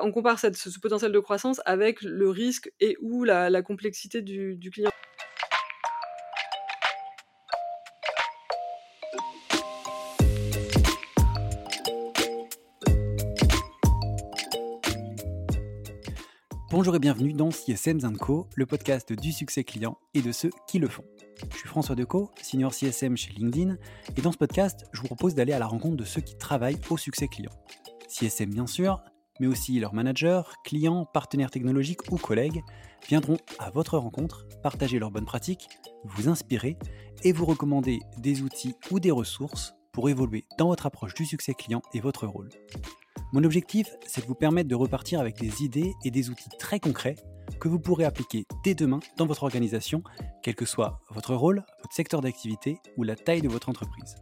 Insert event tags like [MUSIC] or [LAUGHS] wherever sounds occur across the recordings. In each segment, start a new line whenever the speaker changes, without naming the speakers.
On compare ce, potentiel de croissance avec le risque et ou la, complexité du, du client.
Bonjour et bienvenue dans CSM Co, le podcast du succès client et de ceux qui le font. Je suis François Decaux, senior CSM chez LinkedIn, et dans ce podcast, je vous propose d'aller à la rencontre de ceux qui travaillent au succès client. CSM bien sûr, mais aussi leurs managers, clients, partenaires technologiques ou collègues viendront à votre rencontre, partager leurs bonnes pratiques, vous inspirer et vous recommander des outils ou des ressources pour évoluer dans votre approche du succès client et votre rôle. Mon objectif, c'est de vous permettre de repartir avec des idées et des outils très concrets que vous pourrez appliquer dès demain dans votre organisation, quel que soit votre rôle, votre secteur d'activité ou la taille de votre entreprise.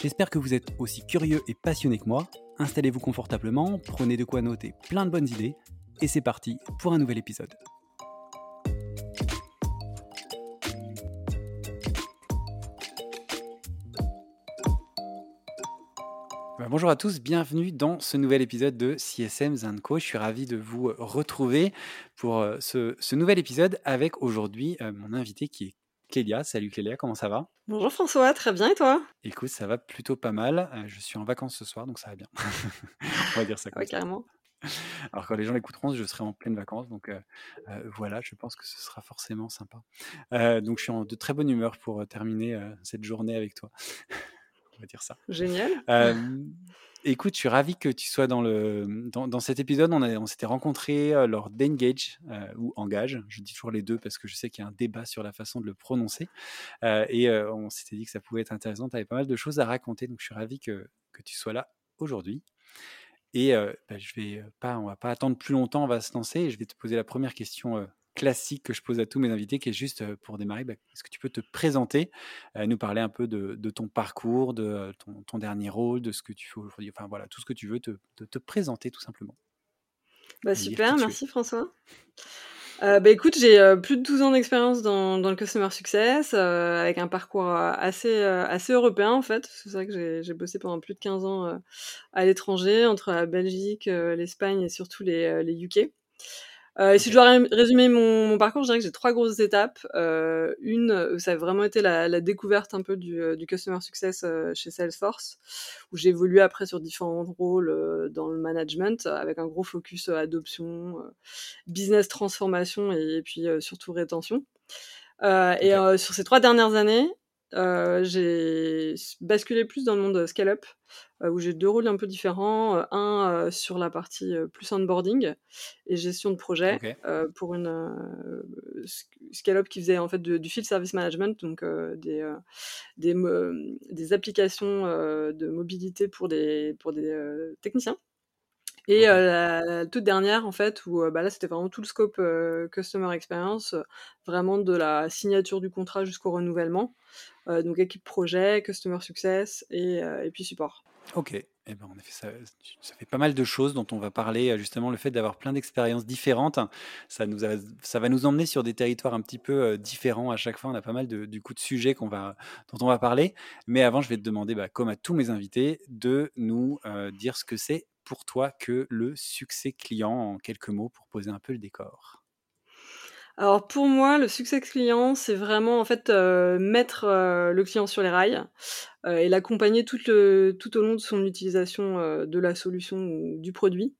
J'espère que vous êtes aussi curieux et passionné que moi Installez-vous confortablement, prenez de quoi noter plein de bonnes idées, et c'est parti pour un nouvel épisode. Bah, bonjour à tous, bienvenue dans ce nouvel épisode de CSM Zanco. Je suis ravi de vous retrouver pour euh, ce, nouvel épisode avec aujourd'hui euh, mon invité qui est Clélia. Salut Clélia, comment ça va?
Bonjour François, très bien et toi?
Écoute, ça va plutôt pas mal. Euh, je suis en vacances ce soir, donc ça va bien. [LAUGHS] On va dire ça comme
ouais, carrément.
Alors quand les gens l'écouteront, je serai en pleine vacances, donc euh, euh, voilà, je pense que ce sera forcément sympa. donc je suis en de très bonne humeur pour terminer cette journée avec toi. [LAUGHS] On va dire ça.
Génial. [LAUGHS]
Écoute, je suis ravi que tu sois dans, le, dans, cet épisode. On, s'était rencontrés euh, lors d'Engage euh, ou Engage. Je dis toujours les deux parce que je sais qu'il y a un débat sur la façon de le prononcer. Euh, et on s'était dit que ça pouvait être intéressant. Tu avais pas mal de choses à raconter. Donc, je suis ravi que, que tu sois là aujourd'hui. Et bah, je vais pas, on va pas attendre plus longtemps. On va se lancer. Et je vais te poser la première question classique que je pose à tous mes invités, qui est juste pour démarrer, bah, est-ce que tu peux te présenter, nous parler un peu de, ton parcours, de ton, dernier rôle, de ce que tu fais aujourd'hui, enfin voilà, tout ce que tu veux, te, te, présenter tout simplement.
Bah, super, merci François. bah, écoute, j'ai plus de 12 ans d'expérience dans, dans, le Customer Success, avec un parcours assez, assez européen en fait. C'est vrai que j'ai bossé pendant plus de 15 ans à l'étranger, entre la Belgique, l'Espagne et surtout les, les UK. Euh, si je dois résumer mon, mon, parcours, je dirais que j'ai trois grosses étapes. Euh, une, euh, ça a vraiment été la, la découverte un peu du, euh, du customer success euh, chez Salesforce, où j'ai évolué après sur différents rôles dans le management, avec un gros focus adoption, business transformation et, et puis surtout rétention. Et sur ces trois dernières années, euh, j'ai basculé plus dans le monde scale-up, euh, où j'ai deux rôles un peu différents. Euh, un sur la partie plus onboarding et gestion de projet pour une scale-up qui faisait en fait du field service management, donc des, des, des, applications de mobilité pour des, pour des techniciens. Et la, toute dernière, en fait, où bah là, c'était vraiment tout le scope Customer Experience, vraiment de la signature du contrat jusqu'au renouvellement. donc équipe projet, Customer Success et, et puis support.
Ok, eh ben, en effet, ça, ça, fait pas mal de choses dont on va parler, justement, le fait d'avoir plein d'expériences différentes, ça, nous ça va nous emmener sur des territoires un petit peu différents à chaque fois. On a pas mal de, du coup de sujets qu'on va, dont on va parler. Mais avant, je vais te demander, bah, comme à tous mes invités, de nous dire ce que c'est pour toi que le succès client en quelques mots pour poser un peu le décor?
Alors pour moi, le succès client, c'est vraiment en fait euh, mettre euh, le client sur les rails euh, et l'accompagner tout, le, tout au long de son utilisation de la solution ou du produit,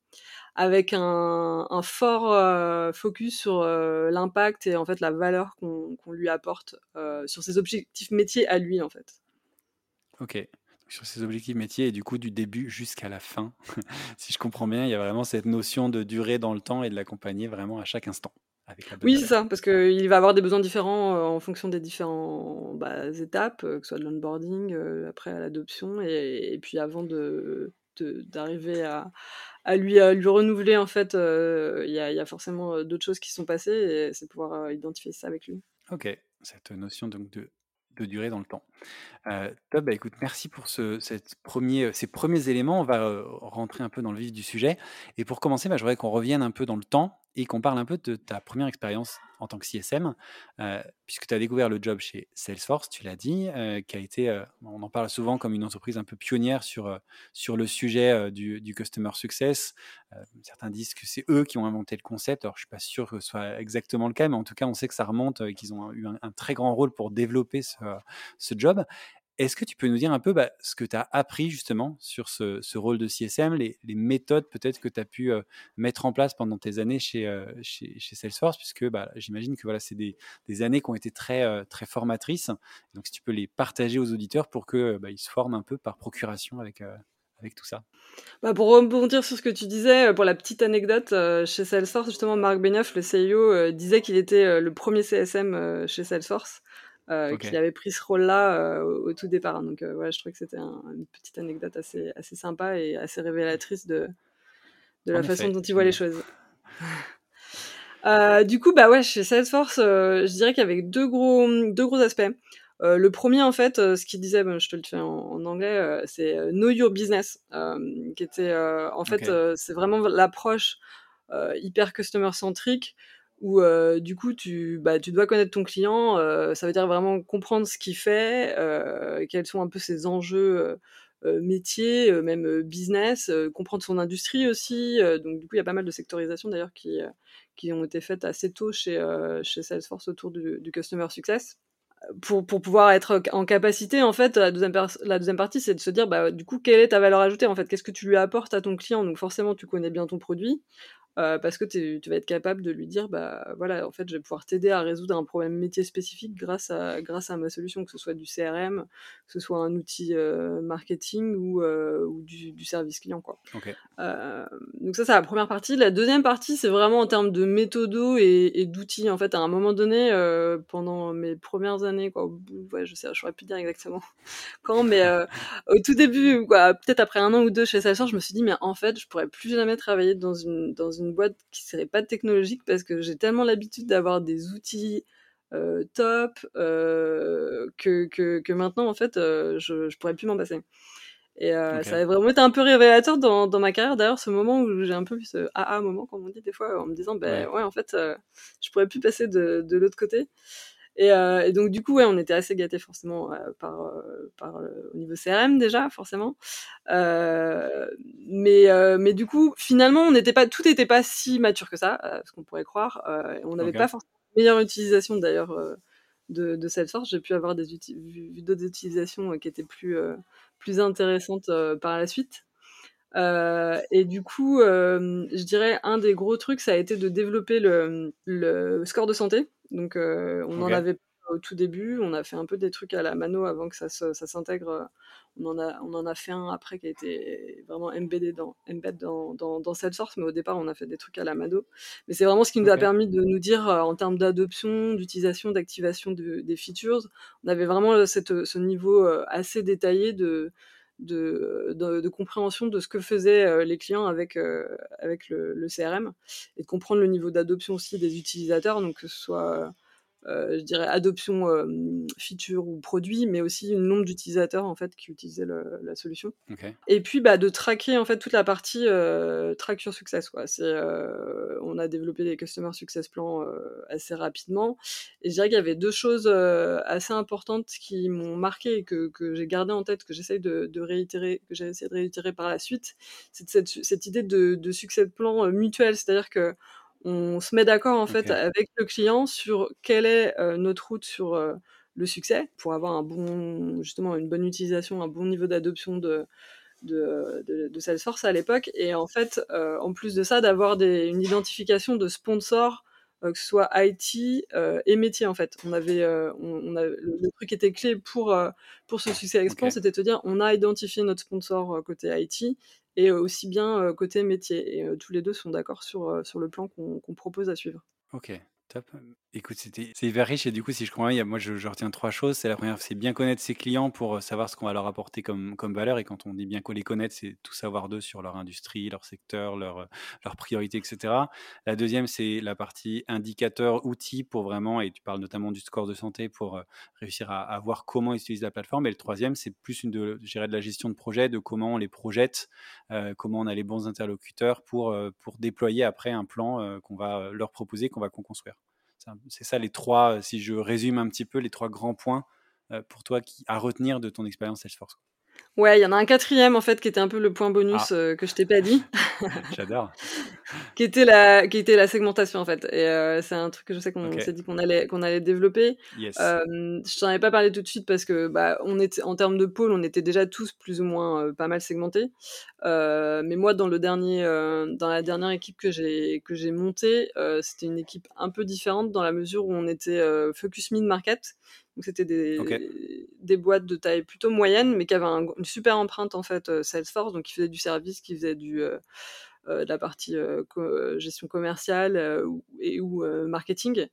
avec un, un fort focus sur l'impact et en fait la valeur qu'on lui apporte sur ses objectifs métiers à lui en fait.
Ok, sur ses objectifs métiers et du coup du début jusqu'à la fin. [LAUGHS] si je comprends bien, il y a vraiment cette notion de durée dans le temps et de l'accompagner vraiment à chaque instant.
oui, c'est ça, parce qu'il va avoir des besoins différents euh, en fonction des différentes bah, étapes, euh, que ce soit de l'onboarding, euh, après à l'adoption, et, puis avant de, d'arriver à, à, lui, à lui renouveler, en fait, il y, a, y, a, forcément d'autres choses qui sont passées, et c'est pouvoir identifier ça avec lui.
Ok, cette notion donc de de durer dans le temps. Euh, bah, écoute, merci pour premier, ces premiers éléments. On va rentrer un peu dans le vif du sujet. Et pour commencer, bah, je voudrais qu'on revienne un peu dans le temps. Et qu'on parle un peu de ta première expérience en tant que CSM, euh, puisque tu as découvert le job chez Salesforce, tu l'as dit, euh, qui a été, euh, on en parle souvent comme une entreprise un peu pionnière sur, sur le sujet du, Customer Success. certains disent que c'est eux qui ont inventé le concept, alors je ne suis pas sûr que ce soit exactement le cas, mais en tout cas, on sait que ça remonte et qu'ils ont eu un, très grand rôle pour développer ce, ce job. Est-ce que tu peux nous dire un peu bah, ce que tu as appris justement sur ce, rôle de CSM, les, méthodes peut-être que tu as pu mettre en place pendant tes années chez, Salesforce, puisque bah, j'imagine que voilà, c'est des, années qui ont été très, très formatrices. Donc si tu peux les partager aux auditeurs pour qu'ils bah, se forment un peu par procuration avec, tout ça.
Pour rebondir sur ce que tu disais, pour la petite anecdote, chez Salesforce, justement, Marc Benioff, le CEO, disait qu'il était le premier CSM chez Salesforce. Euh, qui avait pris ce rôle-là euh, au, tout départ. Donc, euh, ouais, je trouvais que c'était une petite anecdote assez, assez sympa et assez révélatrice de, de la façon dont il voit les choses. [LAUGHS] du coup, bah ouais, chez Salesforce, je dirais qu'il y avait deux gros, deux gros aspects. le premier, en fait, ce qu'il disait, je te le fais en, anglais, c'est Know Your Business, qui était, en fait, c'est vraiment l'approche hyper customer-centrique où du coup tu, bah, tu dois connaître ton client, ça veut dire vraiment comprendre ce qu'il fait, quels sont un peu ses enjeux métiers, même business, comprendre son industrie aussi. donc du coup il y a pas mal de sectorisations d'ailleurs qui, qui ont été faites assez tôt chez, chez Salesforce autour du, du Customer Success. Pour, pour, pouvoir être en capacité, en fait, la deuxième, la deuxième partie, c'est de se dire, bah, du coup, quelle est ta valeur ajoutée, en fait, qu'est-ce que tu lui apportes à ton client? Donc forcément, tu connais bien ton produit, euh, parce que tu vas être capable de lui dire bah voilà en fait je vais pouvoir t'aider à résoudre un problème métier spécifique grâce à grâce à ma solution que ce soit du CRM que ce soit un outil euh, marketing ou, euh, ou du, du, service client quoi. Donc ça c'est la première partie. La deuxième partie c'est vraiment en termes de méthodo et, et d'outils en fait à un moment donné pendant mes premières années quoi ouais je sais je saurais plus dire exactement [LAUGHS] quand mais au tout début quoi peut-être après un an ou deux chez Salesforce je me suis dit mais en fait je pourrais plus jamais travailler dans une dans une une boîte qui serait pas technologique parce que j'ai tellement l'habitude d'avoir des outils euh, top euh, que, que, maintenant en fait euh, je, je pourrais plus m'en passer. Et ça a vraiment été un peu révélateur dans, dans ma carrière d'ailleurs ce moment où j'ai un peu vu ce AA moment comme on dit des fois en me disant ben ouais, en fait je pourrais plus passer de, de l'autre côté. Et, euh, et, donc du coup, ouais, on était assez gâtés forcément euh, par, euh, par au niveau CRM déjà, forcément. mais, mais du coup, finalement, on n'était pas, tout n'était pas si mature que ça, ce qu'on pourrait croire. on n'avait pas forcément meilleure utilisation d'ailleurs de, de Salesforce. J'ai pu avoir des vu, d'autres utilisations qui étaient plus, plus intéressantes par la suite. Euh, et du coup, euh, je dirais un des gros trucs, ça a été de développer le, le score de santé. Donc, on en avait au tout début, on a fait un peu des trucs à la mano avant que ça, ça s'intègre. On en, a, on en a fait un après qui a été vraiment embedded dans, embed dans, dans, dans Salesforce, mais au départ, on a fait des trucs à la mano. Mais c'est vraiment ce qui nous a permis de nous dire en termes d'adoption, d'utilisation, d'activation de, des features. On avait vraiment cette, ce niveau assez détaillé de de, de, compréhension de ce que faisaient euh, les clients avec, euh, avec le, le, CRM et de comprendre le niveau d'adoption aussi des utilisateurs, donc que ce soit euh, je dirais adoption euh, feature ou produit, mais aussi le nombre d'utilisateurs en fait qui utilisaient la solution. Et puis bah, de traquer en fait toute la partie euh, track your success. Quoi. C'est, euh, on a développé des customer success plans assez rapidement. Et je dirais qu'il y avait deux choses assez importantes qui m'ont marqué et que, que j'ai gardé en tête, que j'essaye de, de, réitérer, que j'ai essayé de réitérer par la suite. C'est cette, cette idée de, de succès de plan mutuel, c'est-à-dire que on se met d'accord en fait avec le client sur quelle est notre route sur le succès pour avoir un bon, justement, une bonne utilisation, un bon niveau d'adoption de, de, de, Salesforce à l'époque. Et en fait, en plus de ça, d'avoir une identification de sponsors, que ce soit IT et métier en fait. On avait, on, a, le, truc était clé pour, pour ce succès expanse, c'était de dire, on a identifié notre sponsor côté IT et aussi bien côté métier. Et tous les deux sont d'accord sur, sur le plan qu'on propose à suivre.
Ok, Top. Écoute, c'était c'est hyper riche et du coup, si je comprends moi je, retiens trois choses. C'est la première, c'est bien connaître ses clients pour euh, savoir ce qu'on va leur apporter comme, valeur. Et quand on dit bien les connaître, c'est tout savoir d'eux sur leur industrie, leur secteur, euh, leurs priorités, etc. La deuxième, c'est la partie indicateur, outils pour vraiment, et tu parles notamment du score de santé pour euh, réussir à, voir comment ils utilisent la plateforme. Et le troisième, c'est plus une de, de la gestion de projet, de comment on les projette, comment on a les bons interlocuteurs pour déployer après un plan qu'on va leur proposer, qu'on va construire. C'est ça les trois, euh, si je résume un petit peu, les trois grands points euh, pour toi qui, à retenir de ton expérience Salesforce.
Ouais, il y en a un quatrième en fait qui était un peu le point bonus ah. euh, que je t'ai pas dit. [LAUGHS]
J'adore. [LAUGHS]
qui était la qui était la segmentation en fait. Et euh, c'est un truc que je sais qu'on s'est dit qu'on allait qu'on allait développer.
Yes.
Euh, je t'en avais pas parlé tout de suite parce que bah on était en termes de pôle, on était déjà tous plus ou moins euh, pas mal segmentés. mais moi dans le dernier dans la dernière équipe que j'ai que j'ai montée, c'était une équipe un peu différente dans la mesure où on était focus mid market donc c'était des, des boîtes de taille plutôt moyenne, mais qui avaient une super empreinte en fait euh, Salesforce, donc qui faisaient du service, qui faisaient du euh, euh, de la partie gestion commerciale et ou marketing.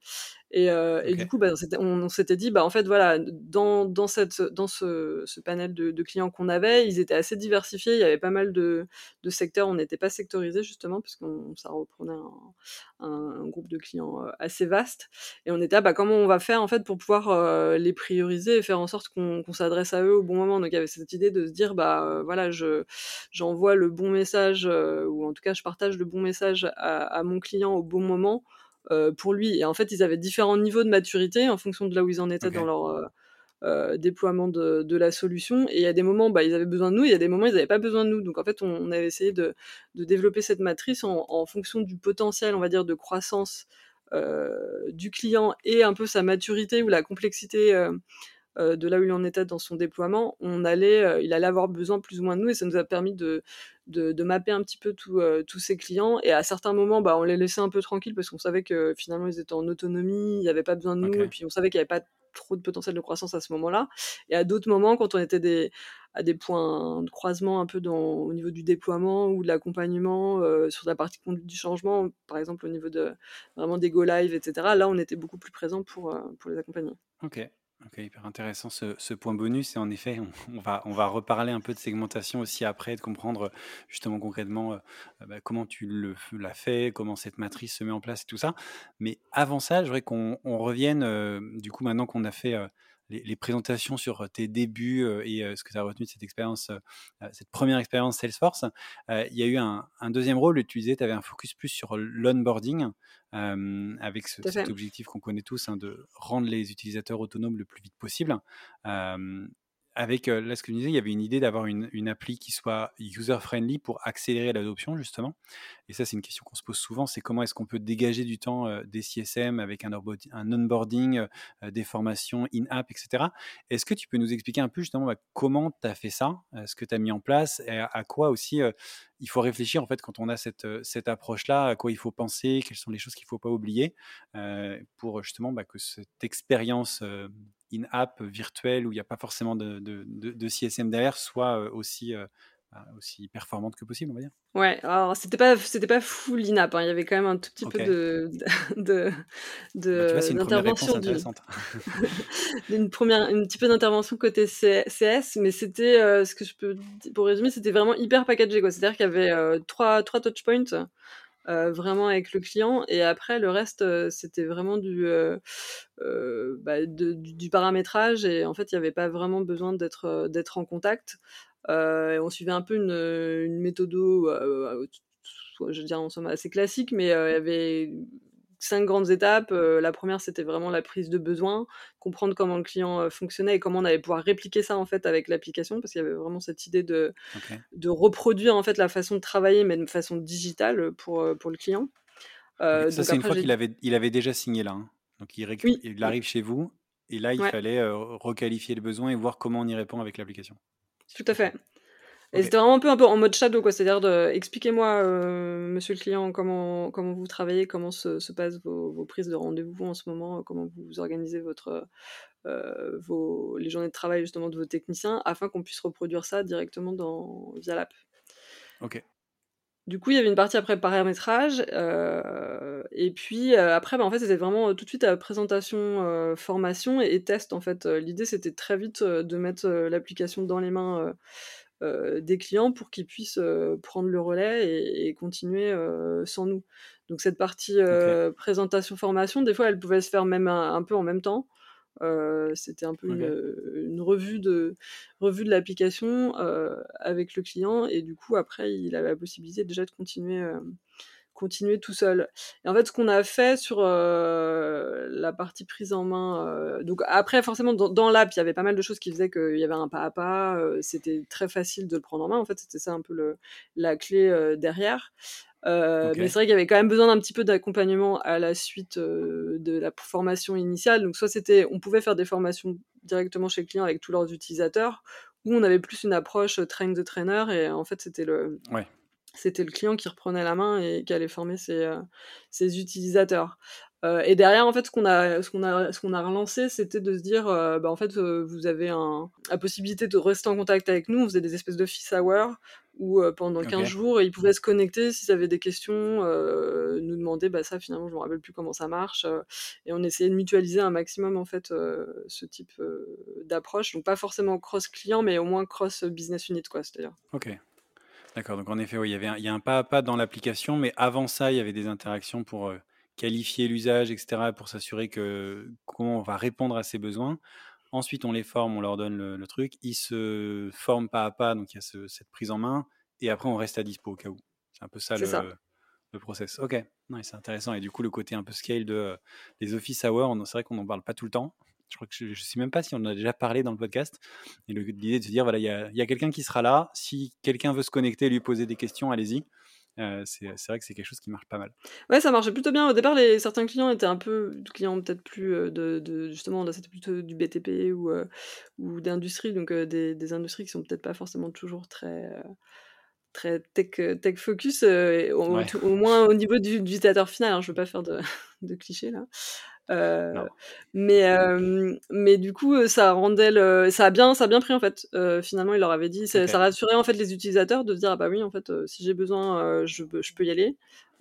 Et, euh, et, du coup, bah, on, on s'était dit, bah, en fait, voilà, dans, dans, cette, dans ce, ce panel de, de clients qu'on avait, ils étaient assez diversifiés. Il y avait pas mal de, de secteurs. On n'était pas sectorisé, justement, parce ça reprenait un, un, groupe de clients euh, assez vaste. Et on était, ah, bah, comment on va faire, en fait, pour pouvoir euh, les prioriser et faire en sorte qu'on qu s'adresse à eux au bon moment? Donc, il y avait cette idée de se dire, bah, euh, voilà, je, j'envoie le bon message, ou en tout cas, je partage le bon message à, à mon client au bon moment pour lui. Et en fait, ils avaient différents niveaux de maturité en fonction de là où ils en étaient dans leur euh, euh, déploiement de, de, la solution. Et il y a des moments, bah, ils avaient besoin de nous, il y a des moments, ils n'avaient pas besoin de nous. Donc en fait, on, on avait essayé de, de, développer cette matrice en, en, fonction du potentiel, on va dire, de croissance euh, du client et un peu sa maturité ou la complexité euh, euh, de là où il en était dans son déploiement, on allait, euh, il allait avoir besoin plus ou moins de nous et ça nous a permis de, de, de mapper un petit peu tout, euh, tous ses clients. Et à certains moments, bah, on les laissait un peu tranquilles parce qu'on savait que finalement ils étaient en autonomie, il n'y avait pas besoin de nous, okay. et puis on savait qu'il n'y avait pas trop de potentiel de croissance à ce moment-là. Et à d'autres moments, quand on était des, à des points de croisement un peu dans, au niveau du déploiement ou de l'accompagnement euh, sur la partie conduite du changement, par exemple au niveau de vraiment des go live, etc. Là, on était beaucoup plus présent pour, euh, pour les accompagner.
Ok. Ok, hyper intéressant ce, point bonus. Et en effet, [LAUGHS] on, va, on va reparler un peu de segmentation aussi après, de comprendre justement concrètement euh, bah, comment tu l'as fait, comment cette matrice se met en place et tout ça. Mais avant ça, je voudrais qu'on revienne, euh, du coup, maintenant qu'on a fait euh, les, les, présentations sur tes débuts et ce que tu as retenu de cette expérience, cette première expérience Salesforce, il y a eu un, un deuxième rôle. Tu disais, tu avais un focus plus sur l'onboarding euh, avec ce, cet objectif qu'on connaît tous hein, de rendre les utilisateurs autonomes le plus vite possible. Euh, avec, là, ce que je disais, il y avait une idée d'avoir une, appli qui soit user-friendly pour accélérer l'adoption, justement. Et ça, c'est une question qu'on se pose souvent, c'est comment est-ce qu'on peut dégager du temps euh, des CSM avec un, onboarding, euh, des formations in-app, etc. Est-ce que tu peux nous expliquer un peu, justement, bah, comment tu as fait ça, euh, ce que tu as mis en place, et à, quoi aussi il faut réfléchir, en fait, quand on a cette, cette approche-là, à quoi il faut penser, quelles sont les choses qu'il ne faut pas oublier, pour justement bah, que cette expérience in-app virtuelle où il n'y a pas forcément de, de, de, de, CSM derrière soit aussi, euh, bah, aussi performante que possible, on va dire.
Ouais, alors c'était pas, c'était pas full in-app, hein. il y avait quand même un tout petit okay. peu de, [LAUGHS] de, de
bah, d'intervention. [LAUGHS]
d'une première, un petit peu d'intervention côté CS, mais c'était, euh, ce que je peux, pour résumer, c'était vraiment hyper packagé, quoi. C'est-à-dire qu'il y avait euh, trois, trois touchpoints euh, vraiment avec le client. Et après, le reste, euh, c'était vraiment du, euh, bah, du, du, paramétrage. Et en fait, il n'y avait pas vraiment besoin d'être en contact. et on suivait un peu une, une méthode, je veux en somme assez classique, mais il y avait cinq grandes étapes. Euh, la première, c'était vraiment la prise de besoin, comprendre comment le client euh, fonctionnait et comment on allait pouvoir répliquer ça en fait avec l'application, parce qu'il y avait vraiment cette idée de, okay. de reproduire en fait la façon de travailler, mais de façon digitale pour, euh, pour le client.
Ça, c'est une fois qu'il avait, il avait déjà signé là. Hein. Donc, il, récup... oui. il, arrive chez vous, et là, il ouais. fallait requalifier le besoin et voir comment on y répond avec l'application.
Tout à fait. Et okay. c'était vraiment un peu, un peu en mode shadow, quoi. C'est-à-dire de expliquez-moi, euh, monsieur le client, comment, comment vous travaillez, comment se, se passent vos, vos, prises de rendez-vous en ce moment, comment vous organisez votre, euh, vos, les journées de travail justement de vos techniciens, afin qu'on puisse reproduire ça directement dans, via l'app.
Ok.
Du coup, il y avait une partie après paramétrage, et puis après, bah, en fait, c'était vraiment tout de suite à présentation, formation et, test. En fait, l'idée c'était très vite de mettre l'application dans les mains des clients pour qu'ils puissent prendre le relais et, continuer sans nous. Donc cette partie présentation formation, des fois, elle pouvait se faire même un peu en même temps. Euh, c'était un peu une, revue de, revue de l'application euh, avec le client et du coup après il avait la possibilité déjà de continuer euh, continuer tout seul. Et en fait, ce qu'on a fait sur la partie prise en main, donc après, forcément, dans, l'app, il y avait pas mal de choses qui faisaient qu'il y avait un pas à pas, c'était très facile de le prendre en main. En fait, c'était ça un peu le, la clé derrière. Euh, mais c'est vrai qu'il y avait quand même besoin d'un petit peu d'accompagnement à la suite euh, de la formation initiale. Donc soit c'était, on pouvait faire des formations directement chez le client avec tous leurs utilisateurs, ou on avait plus une approche euh, train the trainer et en fait c'était le, c'était le client qui reprenait la main et qui allait former ses, ses utilisateurs. Euh, et derrière, en fait, ce qu'on a, ce qu'on a, ce qu'on a relancé, c'était de se dire, bah, en fait, vous avez un, la possibilité de rester en contact avec nous. On faisait des espèces de office hour où pendant 15 jours, ils pouvaient se connecter s'ils avaient des questions, nous demander, bah ça finalement je me rappelle plus comment ça marche, et on essayait de mutualiser un maximum en fait ce type d'approche, donc pas forcément cross client, mais au moins cross business unit quoi, c'est-à-dire.
Ok. D'accord, donc en effet, oui, il y avait il y a un pas à pas dans l'application, mais avant ça, il y avait des interactions pour qualifier l'usage, etc., pour s'assurer que comment on va répondre à ses besoins. Ensuite, on les forme, on leur donne le, truc. Ils se forment pas à pas, donc il y a cette prise en main. Et après, on reste à dispo au cas où. C'est un peu ça, le, process. Ok, c'est intéressant. Et du coup, le côté un peu scale de, des office hours, c'est vrai qu'on n'en parle pas tout le temps. Je crois que je ne sais même pas si on en a déjà parlé dans le podcast. Et l'idée de se dire, voilà, il y a, y a quelqu'un qui sera là. Si quelqu'un veut se connecter et lui poser des questions, allez-y. Euh, c'est vrai que c'est quelque chose qui marche pas mal.
Ouais, ça marchait plutôt bien. Au départ, les, certains clients étaient un peu clients peut-être plus euh, de, de, justement, c'était plutôt du BTP ou, euh, ou d'industrie, donc des, des, industries qui sont peut-être pas forcément toujours très très tech, tech focus, au, moins au niveau du, du utilisateur final. Hein, je veux pas faire de, [LAUGHS] de clichés là. Euh, mais, euh, mais du coup, ça rendait le, ça a bien, ça a bien pris en fait. Euh, finalement, il leur avait dit, ça, rassurait en fait les utilisateurs de se dire ah bah oui, en fait, si j'ai besoin, je, je peux y aller.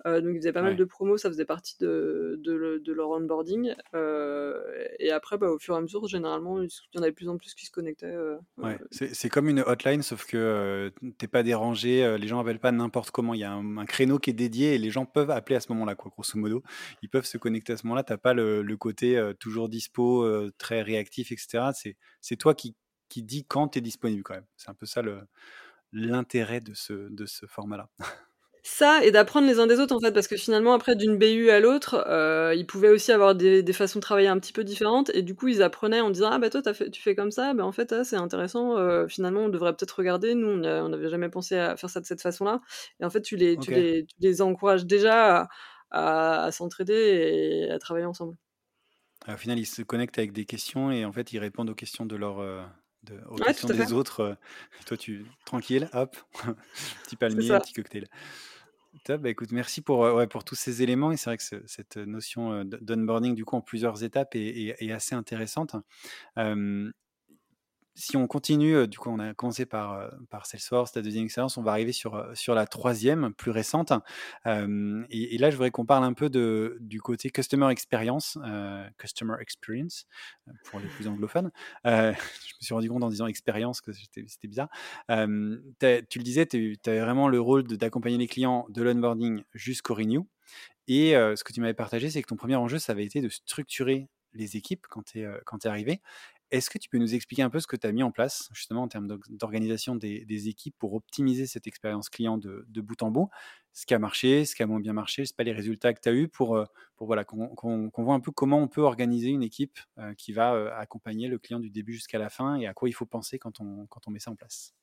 Euh, donc ils faisaient pas mal de promos, ça faisait partie de, de, leur onboarding. Euh, et après, bah, au fur et à mesure, généralement, il y en avait de plus en plus qui se connectaient. Euh,
ouais, c'est comme une hotline, sauf que t'es pas dérangé, les gens appellent pas n'importe comment. Il y a un, créneau qui est dédié et les gens peuvent appeler à ce moment-là, quoi, grosso modo. Ils peuvent se connecter à ce moment-là. T'as pas le, le côté toujours dispo, très réactif, etc. C'est toi qui, qui dis quand tu es disponible quand même. C'est un peu ça l'intérêt de ce, de ce format-là. [LAUGHS]
Ça et d'apprendre les uns des autres, en fait, parce que finalement après d'une BU à l'autre, euh, ils pouvaient aussi avoir des des façons de travailler un petit peu différentes et du coup, ils apprenaient en disant: «Ah bah toi fait tu fais comme ça, bah en fait, ah, c'est intéressant, euh, finalement on devrait peut-être regarder, nous on n'avait jamais pensé à faire ça de cette façon-là» et en fait tu les tu les tu les encourages déjà à s'entraider et à travailler ensemble.
au final, ils se connectent avec des questions et en fait, ils répondent aux questions de leur, euh, aux questions des autres, toi tu tranquille, hop, [LAUGHS] petit palmier, petit cocktail. Bah, écoute, merci pour, ouais, pour tous ces éléments. Et c'est vrai que cette notion d'onboarding, du coup, en plusieurs étapes est, assez intéressante si on continue, du coup, on a commencé par, par Salesforce, la deuxième expérience, on va arriver sur, sur la troisième, plus récente. et, là, je voudrais qu'on parle un peu du côté Customer Experience, Customer Experience, pour les plus anglophones. [LAUGHS] je me suis rendu compte en disant expérience que c'était bizarre. tu le disais, tu avais vraiment le rôle d'accompagner les clients de l'onboarding jusqu'au renew. Et ce que tu m'avais partagé, c'est que ton premier enjeu, ça avait été de structurer les équipes quand tu es, arrivé. Est-ce que tu peux nous expliquer un peu ce que tu as mis en place, justement, en termes d'organisation des, équipes pour optimiser cette expérience client de, bout en bout? Ce qui a marché, ce qui a moins bien marché, je sais pas les résultats que tu as eus pour, euh, pour voilà, qu'on voit un peu comment on peut organiser une équipe euh, qui va euh, accompagner le client du début jusqu'à la fin et à quoi il faut penser quand on, quand on met ça en place.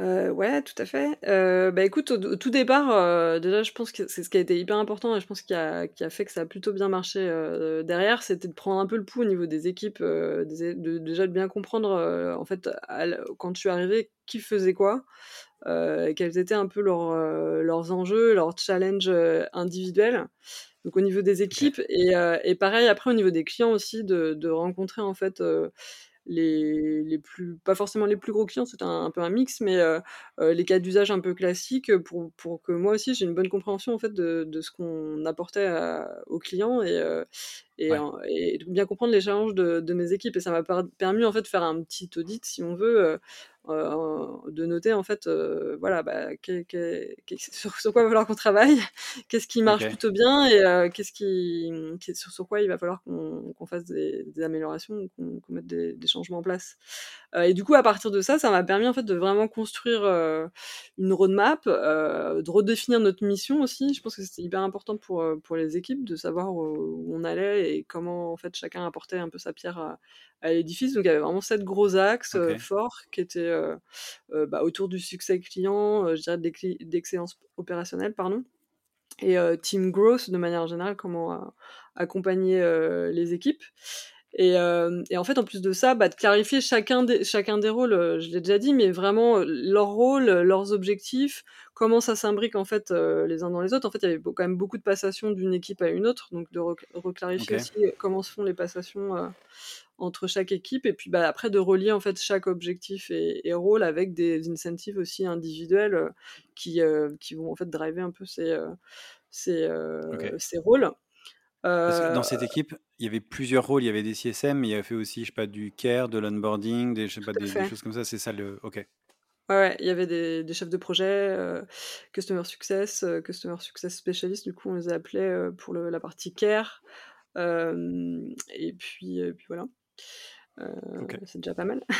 Euh, ouais, tout à fait. Euh, bah, écoute, au tout départ, euh, déjà, je pense que c'est ce qui a été hyper important et je pense qu'il a qui a fait que ça a plutôt bien marché, derrière, c'était de prendre un peu le pouls au niveau des équipes, de déjà de bien comprendre, en fait, quand tu arrivais, qui faisait quoi, quels étaient un peu leurs, leurs enjeux, leurs challenges, individuels. Donc au niveau des équipes et et pareil après au niveau des clients aussi de de rencontrer en fait, les, les plus, pas forcément les plus gros clients, c'est un, peu un mix, mais les cas d'usage un peu classiques pour, pour que moi aussi j'ai une bonne compréhension en fait de, de ce qu'on apportait aux clients et, et, et, bien comprendre les challenges de, de mes équipes. Et ça m'a permis en fait de faire un petit audit, si on veut, euh, de noter en fait, euh, voilà, bah, sur, quoi il va falloir qu'on travaille, qu'est-ce qui marche plutôt bien et euh, qu'est-ce qui, sur, quoi il va falloir qu'on fasse des, améliorations, qu'on mette des, changements en place. et du coup, à partir de ça, ça m'a permis en fait de vraiment construire une roadmap, de redéfinir notre mission aussi. Je pense que c'était hyper important pour, pour les équipes de savoir où, on allait et comment en fait chacun apportait un peu sa pierre à, à l'édifice. Donc il y avait vraiment sept gros axes forts qui étaient euh, euh, bah, autour du succès client, euh, je dirais d'excellence opérationnelle, pardon, et team growth de manière générale, comment accompagner les équipes. Et, en fait, en plus de ça, bah, de clarifier chacun des, chacun des rôles, je l'ai déjà dit, mais vraiment leur rôle, leurs objectifs, comment ça s'imbrique en fait les uns dans les autres. En fait, il y avait quand même beaucoup de passations d'une équipe à une autre, donc de reclarifier aussi comment se font les passations entre chaque équipe et puis bah, après de relier en fait chaque objectif et, rôle avec des incentives aussi individuels euh, qui, euh, qui vont en fait driver un peu ces, euh, ces, ces rôles.
Dans cette équipe, il y avait plusieurs rôles. Il y avait des CSM, mais il y avait aussi, je sais pas, du care, de l'onboarding, des, je sais pas, des, choses comme ça. C'est ça le. Ok.
Ouais, il y avait des, des chefs de projet, Customer Success, Customer Success Specialist, du coup on les a appelés pour le, la partie care. et, puis, et puis voilà. Euh, c'est déjà pas mal. [LAUGHS]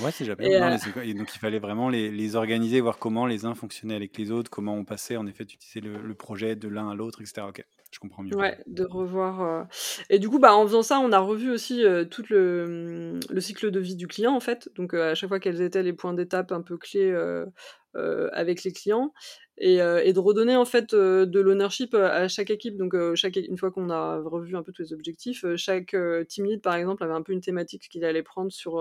Ouais, c'est déjà pas mal. Euh donc il fallait vraiment les, les, organiser, voir comment les uns fonctionnaient avec les autres, comment on passait en effet d'utiliser le, le, projet de l'un à l'autre, etc. Ok, je comprends mieux.
Ouais, de revoir. Euh, et du coup, bah, en faisant ça, on a revu aussi tout le, le, cycle de vie du client en fait. Donc à chaque fois quels étaient les points d'étape un peu clés avec les clients. Euh, et, de redonner en fait euh, de l'ownership à chaque équipe. Donc euh, chaque, une fois qu'on a revu un peu tous les objectifs, chaque team lead par exemple avait un peu une thématique qu'il allait prendre sur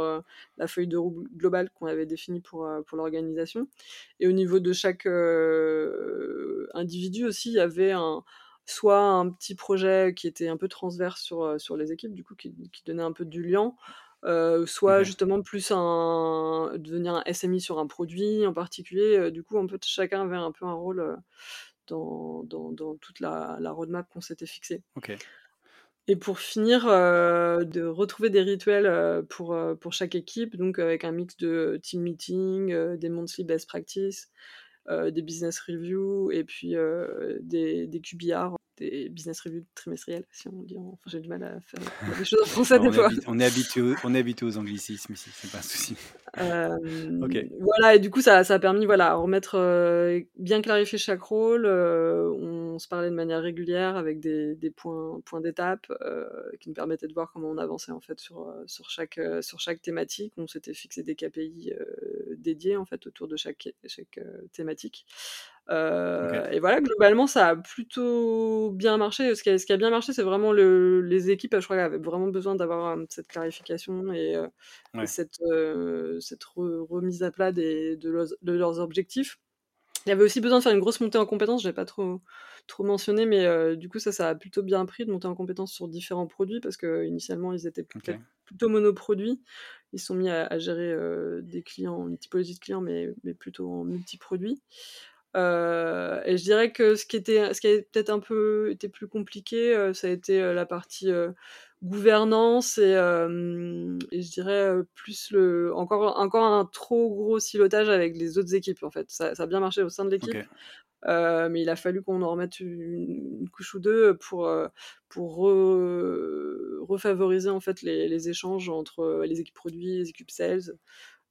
la feuille de roue globale qu'on avait définie pour, pour l'organisation. Et au niveau de chaque individu aussi, il y avait un, soit un petit projet qui était un peu transverse sur, sur les équipes, du coup qui, qui donnait un peu du lien, euh, soit justement plus un devenir un SMI sur un produit en particulier. Euh, du coup, un peu chacun avait un peu un rôle euh, dans, dans, dans, toute la, la roadmap qu'on s'était fixée. Et pour finir, de retrouver des rituels pour, pour chaque équipe, donc avec un mix de team meeting, des monthly best practice, des business reviews et puis des, des QBR des business reviews trimestriels, si on dit. Enfin, j'ai du mal à faire [LAUGHS] des choses en français des fois.
on, est habitué, on est habitué aux anglicismes ici, c'est pas un souci.
Euh, voilà, et du coup, ça, ça a permis, voilà, remettre, euh, bien clarifier chaque rôle. Euh, on se parlait de manière régulière avec des, des points, points d'étape qui nous permettaient de voir comment on avançait en fait sur, sur, chaque, sur chaque thématique. On s'était fixé des KPI dédiés en fait autour de chaque, chaque thématique. Et voilà, globalement, ça a plutôt bien marché. Ce qui a, ce qui a bien marché, c'est vraiment le, les équipes, je crois, avaient vraiment besoin d'avoir cette clarification et, cette, cette remise à plat des, de, leurs, de, leurs, objectifs. Il y avait aussi besoin de faire une grosse montée en compétences, je n'ai pas trop, trop mentionné, mais du coup, ça, ça a plutôt bien pris de monter en compétences sur différents produits parce qu'initialement, ils étaient plutôt monoproduits. Ils sont mis à, gérer des clients, une typologie de clients, mais, mais plutôt en multi-produits. Euh, et je dirais que ce qui était, ce qui a peut-être un peu été plus compliqué, euh, ça a été euh, la partie gouvernance et, et, je dirais plus le, encore, encore un trop gros silotage avec les autres équipes. En fait, ça, ça a bien marché au sein de l'équipe. mais il a fallu qu'on en remette une, couche ou deux pour, pour refavoriser en fait les, les, échanges entre les équipes produits, les équipes sales,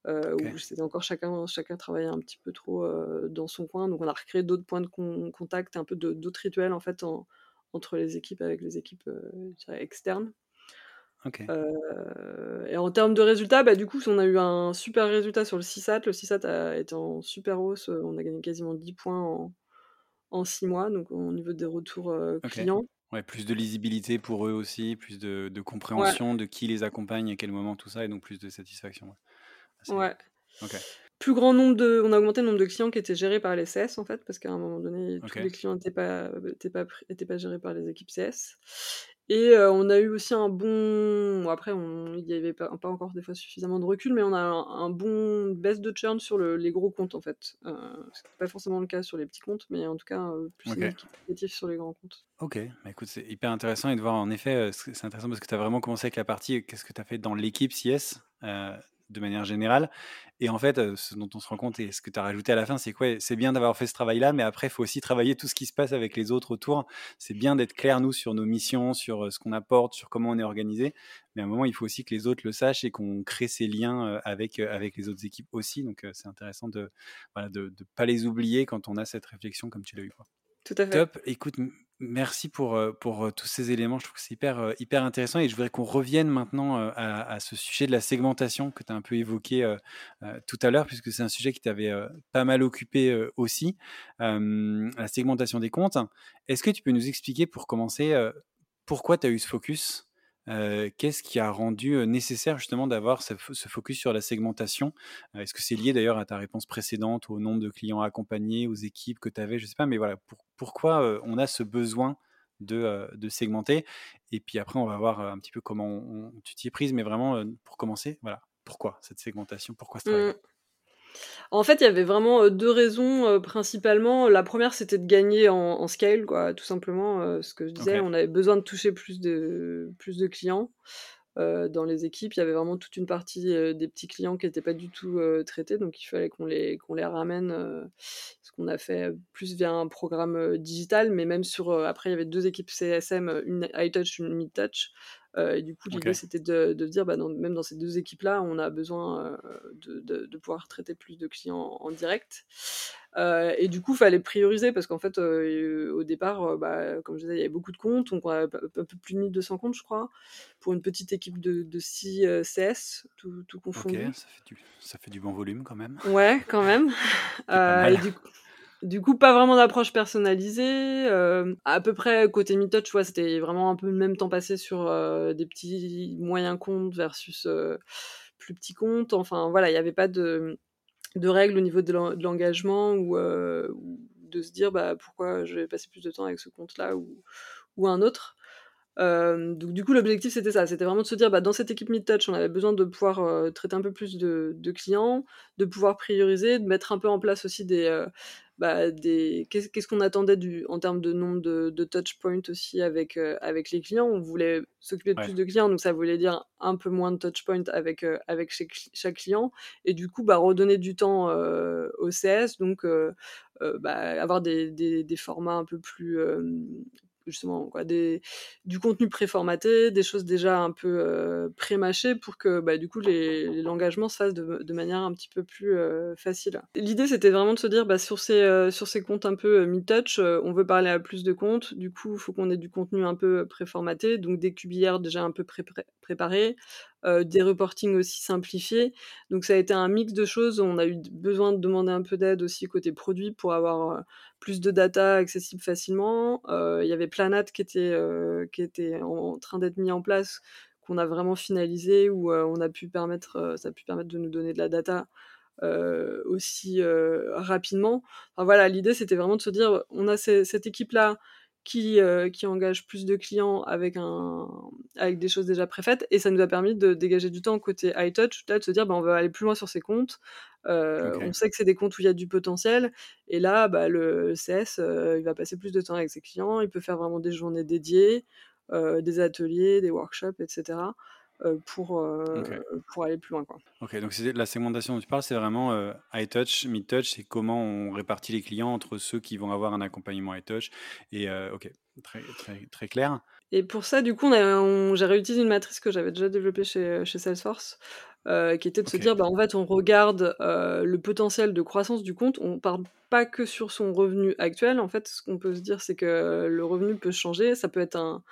euh, où c'était encore chacun, chacun travaillait un petit peu trop euh, dans son coin. Donc on a recréé d'autres points de contact, un peu d'autres rituels en fait entre les équipes avec les équipes euh, externes. et en termes de résultats, bah, du coup, on a eu un super résultat sur le CISAT. Le CISAT a été en super hausse. On a gagné quasiment 10 points en, en 6 mois, donc au niveau des retours clients.
Ouais, plus de lisibilité pour eux aussi, plus de, compréhension de qui les accompagne, à quel moment, tout ça, et donc plus de satisfaction.
Ouais. Plus grand nombre de, on a augmenté le nombre de clients qui étaient gérés par les CS en fait, parce qu'à un moment donné, tous les clients n'étaient pas, étaient pas, étaient pas gérés par les équipes CS. Et on a eu aussi un bon. après, il n'y avait pas, pas, encore des fois suffisamment de recul, mais on a un, bon baisse de churn sur les gros comptes en fait. Euh, n'est pas forcément le cas sur les petits comptes, mais en tout cas plus significatif sur les grands comptes.
Ok, bah, écoute, c'est hyper intéressant et de voir en effet, c'est intéressant parce que tu as vraiment commencé avec la partie, qu'est-ce que tu as fait dans l'équipe CS de manière générale. Et en fait, ce dont on se rend compte et ce que tu as rajouté à la fin, c'est quoi C'est bien d'avoir fait ce travail-là, mais après, il faut aussi travailler tout ce qui se passe avec les autres autour. C'est bien d'être clair, nous, sur nos missions, sur ce qu'on apporte, sur comment on est organisé. Mais à un moment, il faut aussi que les autres le sachent et qu'on crée ces liens avec, avec les autres équipes aussi. Donc, c'est intéressant de ne de, de pas les oublier quand on a cette réflexion comme tu l'as eu. Quoi.
Tout à fait.
Top. Écoute, merci pour, pour tous ces éléments. Je trouve que c'est hyper, hyper intéressant et je voudrais qu'on revienne maintenant à, ce sujet de la segmentation que tu as un peu évoqué tout à l'heure, puisque c'est un sujet qui t'avait pas mal occupé aussi, la segmentation des comptes. Est-ce que tu peux nous expliquer pour commencer pourquoi tu as eu ce focus? Qu'est-ce qui a rendu nécessaire justement d'avoir ce, focus sur la segmentation? Est-ce que c'est lié d'ailleurs à ta réponse précédente, au nombre de clients accompagnés, aux équipes que tu avais Je ne sais pas, mais voilà, pourquoi on a ce besoin de, segmenter? Et puis après, on va voir un petit peu comment tu t'y es prise, mais vraiment, pour commencer, voilà, pourquoi cette segmentation? Pourquoi ce travail? Mmh.
En fait, il y avait vraiment deux raisons principalement. La première, c'était de gagner en, scale, quoi, tout simplement. ce que je disais, on avait besoin de toucher plus de, plus de clients. dans les équipes, il y avait vraiment toute une partie des petits clients qui n'étaient pas du tout traités, donc il fallait qu'on les, qu'on les ramène. ce qu'on a fait plus via un programme digital, mais même sur. après, il y avait deux équipes CSM, une high touch, une mid touch. Euh, et du coup, l'idée, c'était de, de, dire, bah, même dans ces deux équipes-là, on a besoin euh, de, de, pouvoir traiter plus de clients en, direct. Euh, et du coup, il fallait prioriser parce qu'en fait, au départ, bah, comme je disais, il y avait beaucoup de comptes, donc on a un peu plus de 1200 comptes, je crois, pour une petite équipe de, de 6 CS, tout, tout confondu.
Ok, ça fait, du, ça fait du bon volume quand même.
Ouais, quand même. [LAUGHS] et du coup, du coup, pas vraiment d'approche personnalisée. Euh, à peu près côté MeTouch, tu vois, c'était vraiment un peu le même temps passé sur euh, des petits moyens comptes versus euh, plus petits comptes. Enfin, voilà, il n'y avait pas de, règles au niveau de l'engagement ou, de se dire bah, pourquoi je vais passer plus de temps avec ce compte-là ou, un autre. donc du coup l'objectif c'était ça, c'était vraiment de se dire bah, dans cette équipe mid-touch on avait besoin de pouvoir traiter un peu plus de, clients, de pouvoir prioriser, de mettre un peu en place aussi des, bah, des qu'est-ce qu'on attendait du, en termes de nombre de, de touch points aussi avec, euh, avec les clients? On voulait s'occuper de plus de clients, donc ça voulait dire un peu moins de touch points avec, euh, avec chaque, chaque, client. Et du coup, bah, redonner du temps euh, au CS, donc bah, avoir des, des, des, formats un peu plus justement quoi, du contenu préformaté, des choses déjà un peu euh, pré-mâchées pour que bah, du coup l'engagement se fasse de, manière un petit peu plus euh, facile. L'idée c'était vraiment de se dire bah, sur, ces, euh, sur ces comptes un peu mid-touch, on veut parler à plus de comptes, du coup il faut qu'on ait du contenu un peu préformaté, donc des cubières déjà un peu pré préparées, des reportings aussi simplifiés. Donc ça a été un mix de choses. On a eu besoin de demander un peu d'aide aussi côté produit pour avoir plus de data accessible facilement. Il y avait Planat qui était, qui était en train d'être mis en place, qu'on a vraiment finalisé, où on a pu permettre, ça a pu permettre de nous donner de la data aussi rapidement. Enfin, voilà, l'idée c'était vraiment de se dire, on a cette équipe-là qui, euh, qui engage plus de clients avec, un, avec des choses déjà préfaites. Et ça nous a permis de dégager du temps côté high touch, là, de se dire bah, on va aller plus loin sur ces comptes. Euh, on sait que c'est des comptes où il y a du potentiel. Et là, bah, le CS, euh, il va passer plus de temps avec ses clients. Il peut faire vraiment des journées dédiées, des ateliers, des workshops, etc. Euh, pour, euh, pour aller plus loin. Quoi.
Ok, donc la segmentation dont tu parles, c'est vraiment euh, high touch, mid touch, c'est comment on répartit les clients entre ceux qui vont avoir un accompagnement high touch. Et ok, très, très, très clair.
Et pour ça, du coup, on j'ai réutilisé une matrice que j'avais déjà développée chez, chez Salesforce, qui était de se dire, bah, en fait, on regarde le potentiel de croissance du compte, on parle pas que sur son revenu actuel. En fait, ce qu'on peut se dire, c'est que le revenu peut changer. Ça peut être un,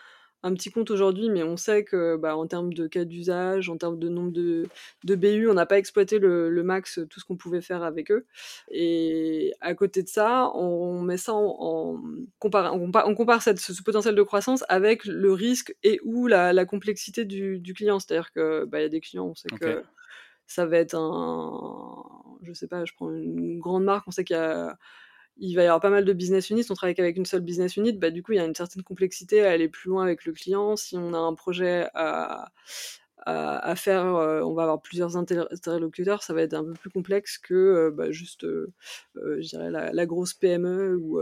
un petit compte aujourd'hui, mais on sait que bah, en termes de cas d'usage, en termes de nombre de, de BU, on n'a pas exploité le, max tout ce qu'on pouvait faire avec eux. Et à côté de ça, on met ça en, compare, on compare, cette, ce, potentiel de croissance avec le risque et ou la, complexité du, client. C'est-à-dire que bah, y a des clients, on sait que ça va être un, je sais pas, je prends une grande marque, on sait qu'il y a il va y avoir pas mal de business units. On travaille qu'avec une seule business unit. Bah, du coup, il y a une certaine complexité à aller plus loin avec le client. Si on a un projet à, à, faire, euh, on va avoir plusieurs interlocuteurs, ça va être un peu plus complexe que euh, bah, juste, euh, je dirais, la, grosse PME où,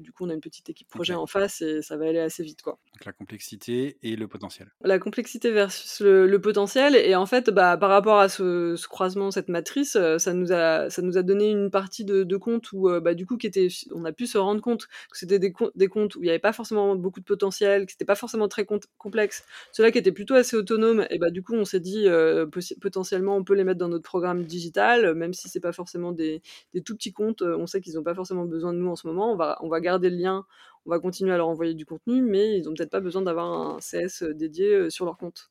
du coup on a une petite équipe projet en face et ça va aller assez vite. Quoi.
Donc la complexité et le potentiel.
La complexité versus le, potentiel et en fait bah, par rapport à ce, croisement, cette matrice, ça nous a, ça nous a donné une partie de, de compte où bah, du coup qui était, on a pu se rendre compte que c'était des, des comptes où il n'y avait pas forcément beaucoup de potentiel, que c'était pas forcément très complexe, ceux-là qui étaient plutôt assez autonomes et bah, du coup, on s'est dit euh, potentiellement, on peut les mettre dans notre programme digital, même si c'est pas forcément des, tout petits comptes. Euh, on sait qu'ils n'ont pas forcément besoin de nous en ce moment. On va, on va garder le lien, on va continuer à leur envoyer du contenu, mais ils n'ont peut-être pas besoin d'avoir un CS dédié euh, sur leur compte.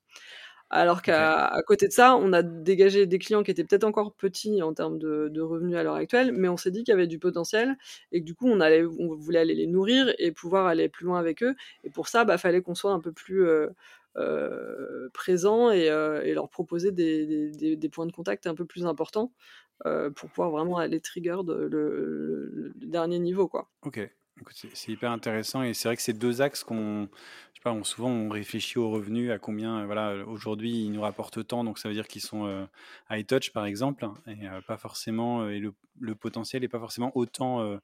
Alors qu'à côté de ça, on a dégagé des clients qui étaient peut-être encore petits en termes de, revenus à l'heure actuelle, mais on s'est dit qu'il y avait du potentiel et que du coup, on, allait, on voulait aller les nourrir et pouvoir aller plus loin avec eux. Et pour ça, il bah, fallait qu'on soit un peu plus euh, présents et, euh, et, leur proposer des, points de contact un peu plus importants euh, pour pouvoir vraiment aller trigger le, dernier niveau. Quoi.
Ok, c'est hyper intéressant et c'est vrai que ces deux axes qu'on, je sais pas, on, souvent on réfléchit aux revenus, à combien, voilà, aujourd'hui ils nous rapportent autant, donc ça veut dire qu'ils sont high touch par exemple, et pas forcément, et le, potentiel n'est pas forcément autant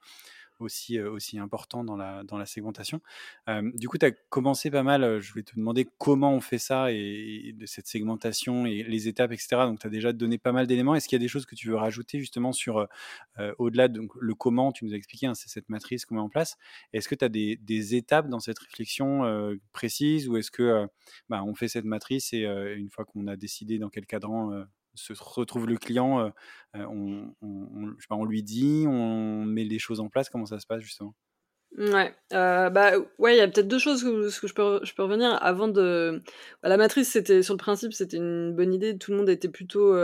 aussi, aussi important dans la, dans la segmentation. du coup, tu as commencé pas mal. Je voulais te demander comment on fait ça et, de cette segmentation et les étapes, etc. Donc, tu as déjà donné pas mal d'éléments. Est-ce qu'il y a des choses que tu veux rajouter justement sur au-delà de le comment Tu nous as expliqué, hein, c'est cette matrice qu'on met en place. Est-ce que tu as des, des, étapes dans cette réflexion précise ou est-ce que bah, on fait cette matrice et une fois qu'on a décidé dans quel cadran se retrouve le client, on, lui dit, on met les choses en place, comment ça se passe justement?
Ouais, bah ouais, il y a peut-être deux choses que, je, peux, je peux revenir avant de. Bah, la matrice, c'était sur le principe, c'était une bonne idée. Tout le monde était plutôt,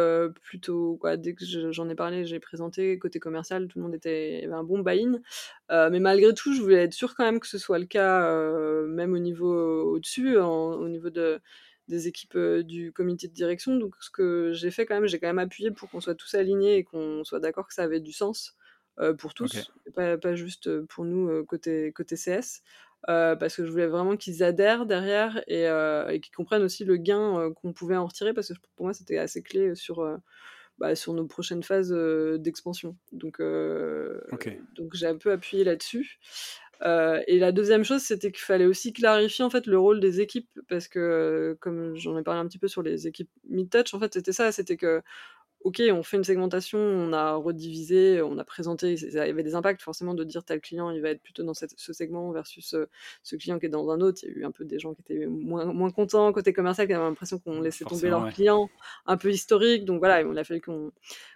plutôt quoi. Dès que j'en ai parlé, j'ai présenté côté commercial, tout le monde était un bon buy-in. mais malgré tout, je voulais être sûr quand même que ce soit le cas, même au niveau au-dessus, au niveau de des équipes du comité de direction. Donc, ce que j'ai fait quand même, j'ai quand même appuyé pour qu'on soit tous alignés et qu'on soit d'accord que ça avait du sens pour tous, pas, pas, juste pour nous côté, côté CS. parce que je voulais vraiment qu'ils adhèrent derrière et, et qu'ils comprennent aussi le gain qu'on pouvait en retirer, parce que pour moi, c'était assez clé sur, bah, sur nos prochaines phases d'expansion. Donc, donc j'ai un peu appuyé là-dessus. Euh, et la deuxième chose, c'était qu'il fallait aussi clarifier en fait le rôle des équipes parce que, comme j'en ai parlé un petit peu sur les équipes mid-touch, en fait, c'était ça, c'était que ok, on fait une segmentation, on a redivisé, on a présenté, il y avait des impacts forcément de dire tel client, il va être plutôt dans ce segment versus euh, ce client qui est dans un autre. Il y a eu un peu des gens qui étaient moins, moins contents côté commercial, qui avaient l'impression qu'on laissait tomber leurs clients, un peu historique. Donc voilà, il a fallu qu'on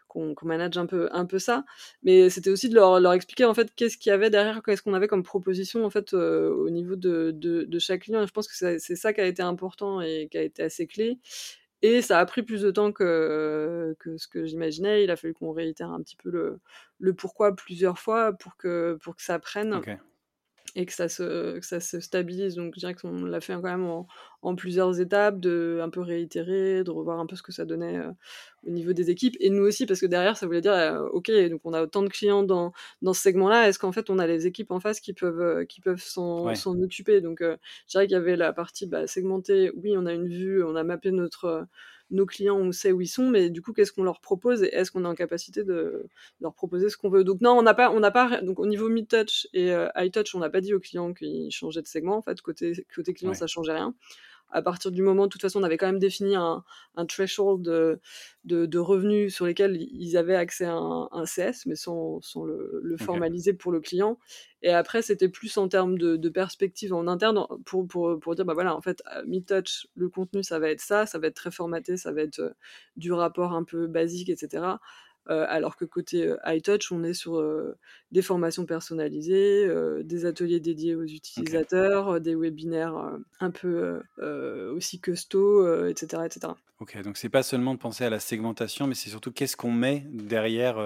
qu'on manage un peu, un peu ça. Mais c'était aussi de leur, leur, expliquer en fait qu'est-ce qu'il y avait derrière, qu'est-ce qu'on avait comme proposition en fait euh, au niveau de, de, de, chaque client. Je pense que c'est ça qui a été important et qui a été assez clé. Et ça a pris plus de temps que, que ce que j'imaginais. Il a fallu qu'on réitère un petit peu le, le, pourquoi plusieurs fois pour que, pour que ça prenne et que ça se, que ça se stabilise. Donc je dirais qu'on l'a fait quand même en, en, plusieurs étapes, de un peu réitérer, de revoir un peu ce que ça donnait euh, au niveau des équipes. Et nous aussi, parce que derrière, ça voulait dire, euh, ok, donc on a autant de clients dans, dans ce segment-là, est-ce qu'en fait on a les équipes en face qui peuvent, euh, qui peuvent s'en occuper? Donc je dirais qu'il y avait la partie bah, segmentée, oui, on a une vue, on a mappé notre nos clients, on sait où ils sont, mais du coup, qu'est-ce qu'on leur propose et est-ce qu'on est en capacité de leur proposer ce qu'on veut? Donc non, on n'a pas, on n'a pas, donc au niveau mid-touch et euh, high-touch, on n'a pas dit aux clients qu'ils changeaient de segment. En fait, côté côté client, ça changeait rien à partir du moment, de toute façon, on avait quand même défini un, un threshold de, de, revenus sur lesquels ils avaient accès à un, CS, mais sans, sans le, le, formaliser pour le client. Et après, c'était plus en termes de, de, perspective en interne pour, pour, pour dire, bah voilà, en fait, mid-touch, le contenu, ça va être ça, ça va être très formaté, ça va être euh, du rapport un peu basique, etc. Euh, alors que côté euh, high touch, on est sur euh, des formations personnalisées, des ateliers dédiés aux utilisateurs, des webinaires un peu aussi custo, etc., etc.
Ok, donc c'est pas seulement de penser à la segmentation, mais c'est surtout qu'est-ce qu'on met derrière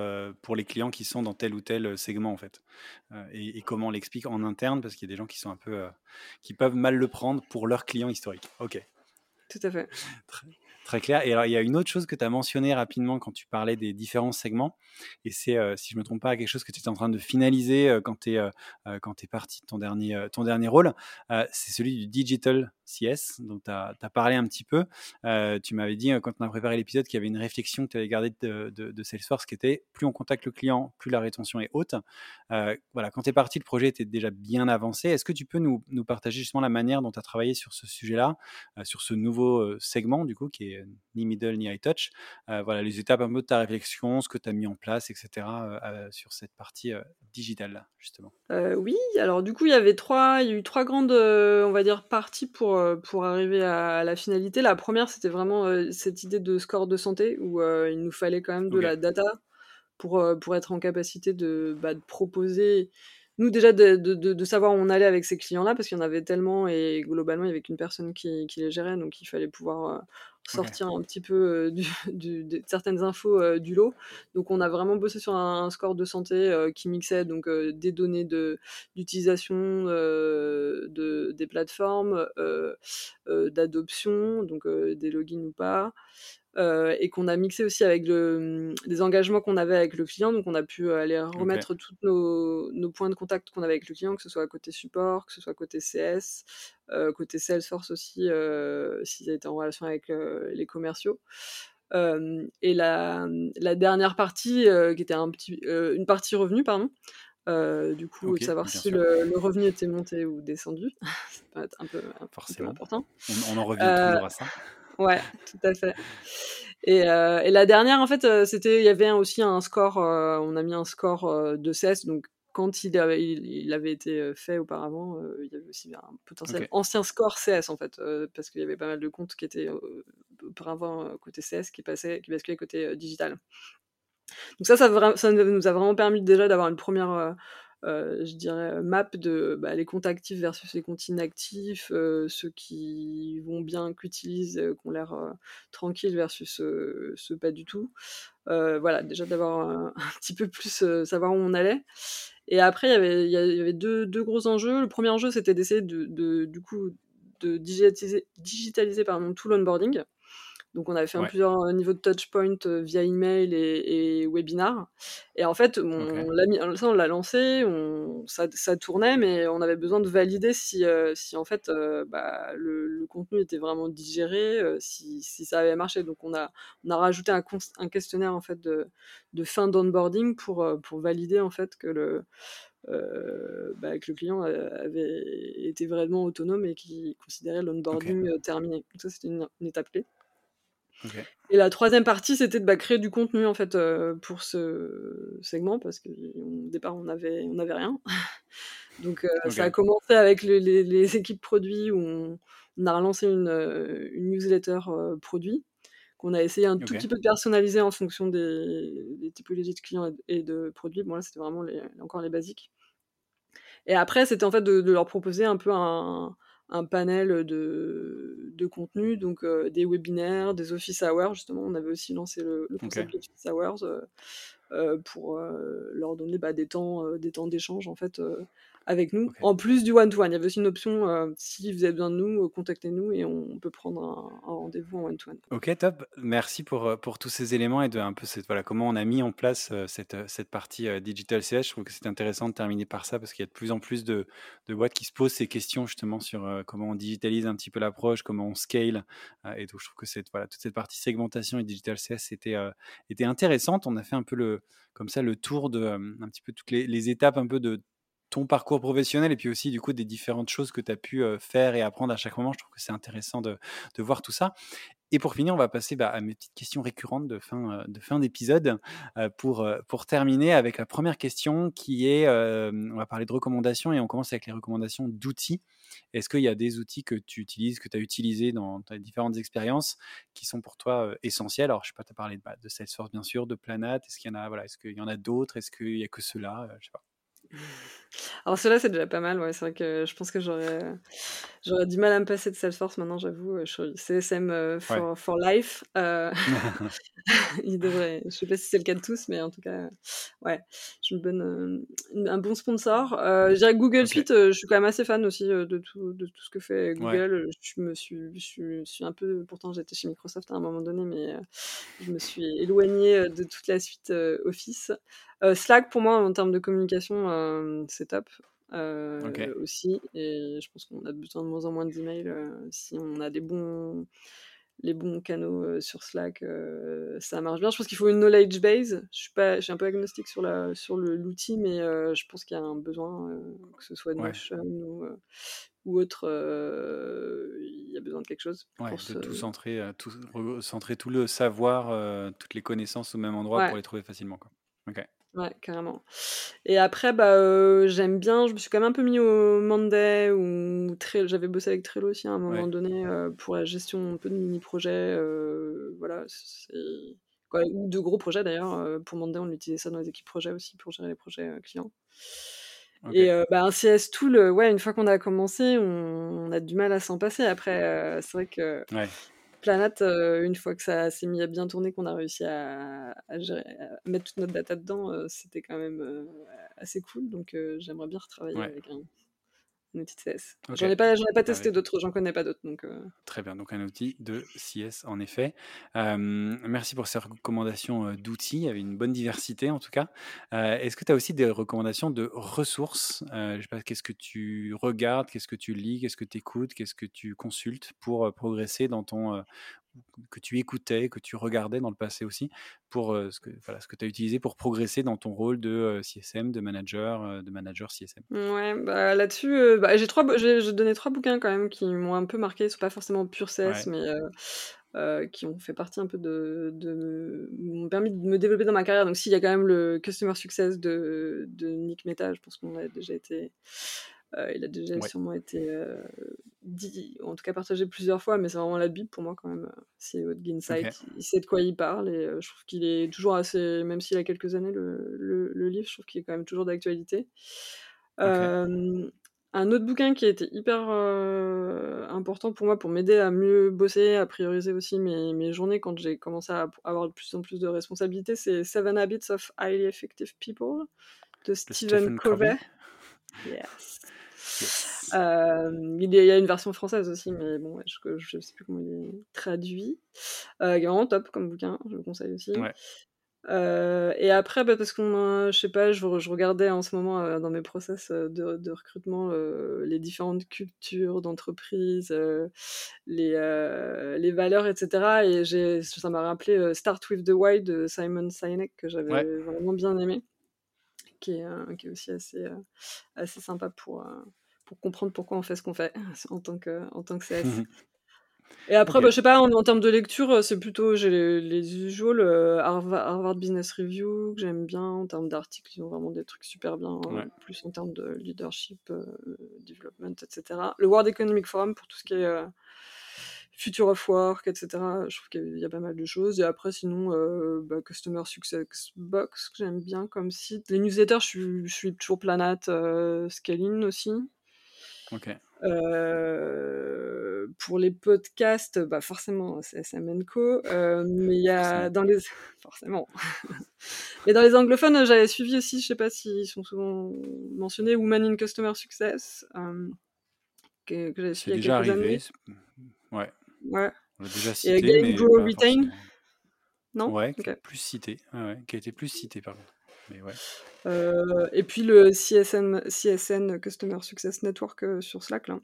pour les clients qui sont dans tel ou tel segment en fait, et, comment on l'explique en interne parce qu'il y a des gens qui sont un peu, qui peuvent mal le prendre pour leurs clients historiques. Ok.
Tout à fait.
Très clair. Et alors, il y a une autre chose que tu as mentionné rapidement quand tu parlais des différents segments. Et c'est, euh, si je ne me trompe pas, quelque chose que tu étais en train de finaliser euh, quand tu es, euh, es parti de ton dernier, ton dernier rôle. c'est celui du Digital CS, dont tu as, parlé un petit peu. tu m'avais dit, quand on a préparé l'épisode, qu'il y avait une réflexion que tu avais gardée de, de, Salesforce qui était plus on contacte le client, plus la rétention est haute. voilà, quand tu es parti, le projet était déjà bien avancé. Est-ce que tu peux nous, nous partager justement la manière dont tu as travaillé sur ce sujet-là, sur ce nouveau segment, du coup, qui est ni middle ni high touch. voilà les étapes un peu de ta réflexion, ce que tu as mis en place, etc. sur cette partie digitale justement.
oui, alors du coup il y avait trois, il y a eu trois grandes, on va dire parties pour pour arriver à, la finalité. La première c'était vraiment cette idée de score de santé où il nous fallait quand même de la data pour pour être en capacité de, bah, de proposer nous déjà de, de, de, savoir où on allait avec ces clients-là, parce qu'il y en avait tellement et globalement il n'y avait qu'une personne qui, qui, les gérait, donc il fallait pouvoir sortir un petit peu [LAUGHS] du, de certaines infos du lot. Donc on a vraiment bossé sur un, score de santé qui mixait donc des données d'utilisation de, des plateformes, d'adoption, donc des logins ou pas. et qu'on a mixé aussi avec le, les engagements qu'on avait avec le client. Donc, on a pu aller remettre tous nos, nos, points de contact qu'on avait avec le client, que ce soit côté support, que ce soit côté CS, côté Salesforce aussi, euh, s'ils étaient en relation avec euh, les commerciaux. et la, la, dernière partie, qui était un petit, une partie revenu, pardon, du coup, de savoir si le, revenu était monté ou descendu. [LAUGHS] ça peut être un peu, Forcément. important.
On, en revient toujours à ça.
Ouais, tout à fait. Et, et, la dernière, en fait, c'était, il y avait aussi un score, on a mis un score de CS, donc quand il avait, il, avait été fait auparavant, il y avait aussi un potentiel ancien score CS en fait, parce qu'il y avait pas mal de comptes qui étaient auparavant côté CS qui passaient, qui basculaient côté digital. Donc ça, ça, ça, nous a vraiment permis déjà d'avoir une première, je dirais, map de bah, les comptes actifs versus les comptes inactifs, ceux qui vont bien, qu'utilisent, qui ont l'air tranquilles versus ceux pas du tout. voilà, déjà d'avoir un, [LAUGHS] petit peu plus savoir où on allait. Et après, il y avait, il y avait deux, deux, gros enjeux. Le premier enjeu, c'était d'essayer de, de, du coup, de digitaliser, digitaliser pardon, tout l'onboarding. Donc on avait fait plusieurs niveaux de touchpoint via email et, et webinar. Et en fait, on, l'a mis, on l'a lancé, on, ça, ça, tournait, mais on avait besoin de valider si, si en fait bah, le, contenu était vraiment digéré, si, si, ça avait marché. Donc on a, on a rajouté un, un questionnaire en fait de, de fin d'onboarding pour, pour valider en fait que le bah, que le client avait été vraiment autonome et qui considérait l'onboarding terminé. Donc ça, c'était une, étape clé. Et la troisième partie, c'était de bah, créer du contenu en fait euh, pour ce segment parce qu'au départ on avait on avait rien. [LAUGHS] Donc euh, ça a commencé avec les, équipes produits où on, a relancé une, euh, une newsletter produit qu'on a essayé un tout petit peu de personnaliser en fonction des, typologies de clients et de produits. Bon là c'était vraiment les, encore les basiques. Et après c'était en fait de, de, leur proposer un peu un, un panel de, de contenu, donc euh, des webinaires, des office hours. Justement, on avait aussi lancé le, concept office hours euh, euh, pour leur donner bah, des temps des temps d'échange en fait avec nous. En plus du one-to-one, il y avait aussi une option, euh, si vous avez besoin de nous, euh, contactez-nous et on, peut prendre un, rendez-vous en one-to-one.
Ok, top. Merci pour, euh, pour tous ces éléments et de un peu cette, voilà, comment on a mis en place cette, cette partie digital CS. Je trouve que c'est intéressant de terminer par ça parce qu'il y a de plus en plus de, de, boîtes qui se posent ces questions justement sur comment on digitalise un petit peu l'approche, comment on scale. et donc, je trouve que cette, voilà, toute cette partie segmentation et digital CS était, était intéressante. On a fait un peu le, comme ça le tour de un petit peu toutes les, les étapes un peu de ton parcours professionnel et puis aussi du coup des différentes choses que tu as pu faire et apprendre à chaque moment. Je trouve que c'est intéressant de, de, voir tout ça. Et pour finir, on va passer bah, à mes petites questions récurrentes de fin, de fin d'épisode pour, pour terminer avec la première question qui est, on va parler de recommandations et on commence avec les recommandations d'outils. Est-ce qu'il y a des outils que tu utilises, que tu as utilisés dans tes différentes expériences qui sont pour toi essentiels? Alors, je sais pas, tu as parlé de, bah, de, Salesforce bien sûr, de Planat. Est-ce qu'il y en a, voilà, est-ce qu'il y en a d'autres? Est-ce qu'il y a que ceux-là Je sais pas.
Alors cela c'est déjà pas mal, ouais. C'est vrai que je pense que j'aurais j'aurais du mal à me passer de Salesforce maintenant, j'avoue. Je suis CSM euh, for, for life. Euh, [LAUGHS] [LAUGHS] il devrait. Je sais pas si c'est le cas de tous, mais en tout cas, ouais, je me donne un bon sponsor. je dirais Google Suite, je suis quand même assez fan aussi de tout, de tout ce que fait Google. Je me suis, je suis, un peu, pourtant j'étais chez Microsoft à un moment donné, mais je me suis éloignée de toute la suite Office. Slack, pour moi, en termes de communication, c'est top. aussi. Et je pense qu'on a besoin de moins en moins d'emails si on a des bons, les bons canaux sur Slack, ça marche bien. Je pense qu'il faut une knowledge base. Je suis, pas, je suis un peu agnostique sur, la, sur l'outil, mais je pense qu'il y a un besoin, que ce soit Notion ou, ou autre, il y a besoin de quelque chose.
Ouais, de tout centrer, tout, centrer tout le savoir, toutes les connaissances au même endroit pour les trouver facilement. Quoi.
Ouais, carrément. Et après, bah, j'aime bien, je me suis quand même un peu mis au Monday ou j'avais bossé avec Trello aussi à un moment donné pour la gestion un peu de mini-projets. voilà, ou de gros projets d'ailleurs. pour Monday, on utilisait ça dans les équipes projets aussi pour gérer les projets clients. Et bah, un CS tool, ouais, une fois qu'on a commencé, on, a du mal à s'en passer. Après, c'est vrai que Planète, euh, une fois que ça s'est mis à bien tourner, qu'on a réussi à, mettre toute notre data dedans, euh, c'était quand même euh, assez cool. Donc j'aimerais bien retravailler avec un, outil de CS. J'en ai pas, pas testé d'autres, j'en connais pas d'autres. Donc,
Très bien, donc un outil de CS en effet. merci pour ces recommandations d'outils, il y avait une bonne diversité en tout cas. Est-ce que tu as aussi des recommandations de ressources? Je sais pas, qu'est-ce que tu regardes, qu'est-ce que tu lis, qu'est-ce que tu écoutes, qu'est-ce que tu consultes pour progresser dans ton que tu écoutais, que tu regardais dans le passé aussi, pour ce que, voilà, ce que tu as utilisé pour progresser dans ton rôle de CSM, de manager, de manager CSM.
Ouais, bah, là-dessus, bah, j'ai trois, j'ai donné trois bouquins quand même qui m'ont un peu marqué, ce sont pas forcément pur CS, mais qui ont fait partie un peu de, de m'ont permis de me développer dans ma carrière. Donc s'il y a quand même le Customer Success de, de Nick Meta, je pense qu'on a déjà été euh, il a déjà sûrement été euh, dit, en tout cas partagé plusieurs fois, mais c'est vraiment la Bible pour moi quand même. C'est de Insight. Il sait de quoi il parle et euh, je trouve qu'il est toujours assez, même s'il a quelques années, le, le, livre, je trouve qu'il est quand même toujours d'actualité. un autre bouquin qui a été hyper important pour moi pour m'aider à mieux bosser, à prioriser aussi mes, mes journées quand j'ai commencé à avoir de plus en plus de responsabilités, c'est Seven Habits of Highly Effective People de Stephen Covey. Yes. Euh, il, y a une version française aussi, mais bon, je, ne sais plus comment il est traduit. Euh, il est vraiment top comme bouquin, je le conseille aussi. Euh, et après, bah, parce qu'on, je sais pas, je, regardais en ce moment dans mes process de, recrutement les différentes cultures d'entreprise, les, les valeurs, etc. Et ça m'a rappelé Start with the Why de Simon Sinek que j'avais vraiment bien aimé qui est, qui est aussi assez, assez sympa pour, pour comprendre pourquoi on fait ce qu'on fait [LAUGHS] en tant que, en tant que CS. [LAUGHS] Et après, bah, je sais pas, en, termes de lecture, c'est plutôt j'ai les, les usual, Harvard, Business Review, que j'aime bien, en termes d'articles, ils ont vraiment des trucs super bien, plus en termes de leadership, development, etc. Le World Economic Forum pour tout ce qui est Future of Work, etc. Je trouve qu'il y a pas mal de choses. Et après, sinon, euh, bah, Customer Success Box, que j'aime bien comme site. Les newsletters, je suis, toujours Planète, euh, Scaling aussi.
Ok.
Euh, pour les podcasts, bah forcément, c'est SM Co. mais il y a dans les [LAUGHS] forcément. [LAUGHS] mais dans les anglophones, j'avais suivi aussi, je sais pas s'ils sont souvent mentionnés, Woman in Customer Success, que, que j'avais suivi il y a quelques arrivé. années.
Ouais.
Ouais.
On l'a déjà cité. Et mais Retain
Non?
Ouais, plus cité. Ouais, qui a été plus cité, pardon. Mais ouais.
Euh, et puis le CSN, CSN Customer Success Network euh, sur Slack, là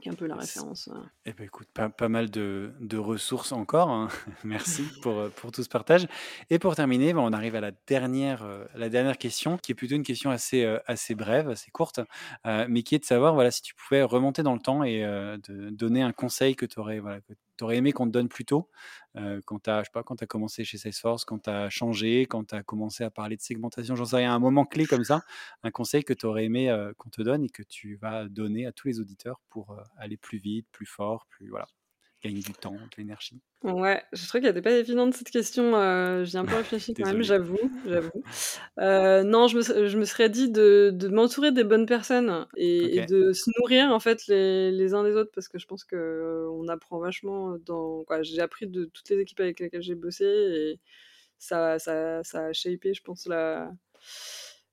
qui est un peu la référence.
Eh ben écoute, pas, pas mal de, de, ressources encore. Hein. [LAUGHS] Merci pour, euh, pour tout ce partage. Et pour terminer, ben, on arrive à la dernière, la dernière question, qui est plutôt une question assez, assez brève, assez courte, mais qui est de savoir voilà, si tu pouvais remonter dans le temps et de donner un conseil que tu aurais, voilà, que tu aurais aimé qu'on te donne plus tôt, quand tu as, commencé chez Salesforce, quand tu as changé, quand tu as commencé à parler de segmentation, j'en sais rien, un moment clé comme ça, un conseil que tu aurais aimé qu'on te donne et que tu vas donner à tous les auditeurs pour aller plus vite, plus fort, plus. Voilà. Gagner du temps, de l'énergie
Ouais, je trouve qu'elle n'était pas évidente cette question. Euh, J'y ai un peu [LAUGHS] réfléchi quand même, j'avoue. j'avoue. [LAUGHS] Euh, non, je me, je me, serais dit de, de m'entourer des bonnes personnes et, de se nourrir en fait les, les, uns des autres parce que je pense que on apprend vachement dans. J'ai appris de toutes les équipes avec lesquelles j'ai bossé et ça, ça, ça a shapé, je pense, la,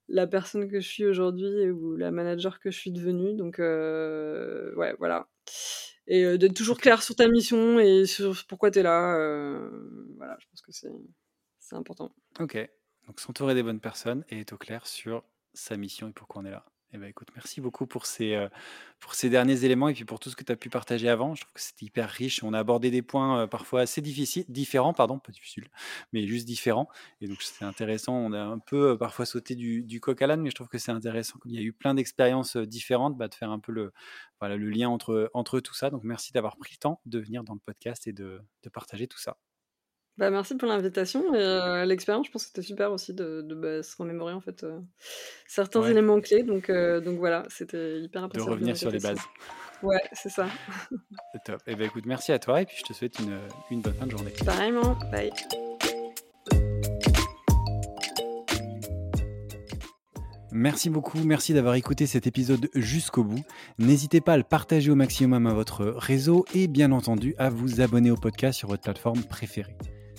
la personne que je suis aujourd'hui ou la manager que je suis devenue. Donc, euh, ouais, voilà. Et euh, d'être toujours clair sur ta mission et sur pourquoi tu es là. Euh, voilà, je pense que c'est important.
Ok. Donc, s'entourer des bonnes personnes et être au clair sur sa mission et pourquoi on est là. Eh ben, écoute, merci beaucoup pour ces, euh, pour ces derniers éléments et puis pour tout ce que tu as pu partager avant. Je trouve que c'était hyper riche. On a abordé des points euh, parfois assez difficiles, différents, pardon, pas difficiles, mais juste différents. Et donc, c'était intéressant. On a un peu euh, parfois sauté du, du coq à l'âne, mais je trouve que c'est intéressant. Il y a eu plein d'expériences différentes, bah, de faire un peu le, voilà, le lien entre, entre tout ça. Donc, merci d'avoir pris le temps de venir dans le podcast et de, de partager tout ça.
Bah, merci pour l'invitation et euh, l'expérience. Je pense que c'était super aussi de, de bah, se remémorer en fait euh, certains éléments clés. Donc, euh, donc voilà, c'était hyper
important. De revenir sur les bases.
Ouais, c'est ça.
C'est top. Et eh ben écoute, merci à toi et puis je te souhaite une, une bonne fin de journée.
Pareillement. Bye.
Merci beaucoup, merci d'avoir écouté cet épisode jusqu'au bout. N'hésitez pas à le partager au maximum à votre réseau et bien entendu à vous abonner au podcast sur votre plateforme préférée.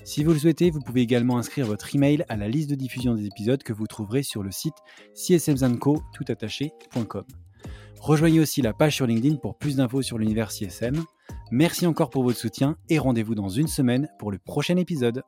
Si vous le souhaitez, vous pouvez également inscrire votre email à la liste de diffusion des épisodes que vous trouverez sur le site csmzanco.com. Rejoignez aussi la page sur LinkedIn pour plus d'infos sur l'univers CSM. Merci encore pour votre soutien et rendez-vous dans une semaine pour le prochain épisode.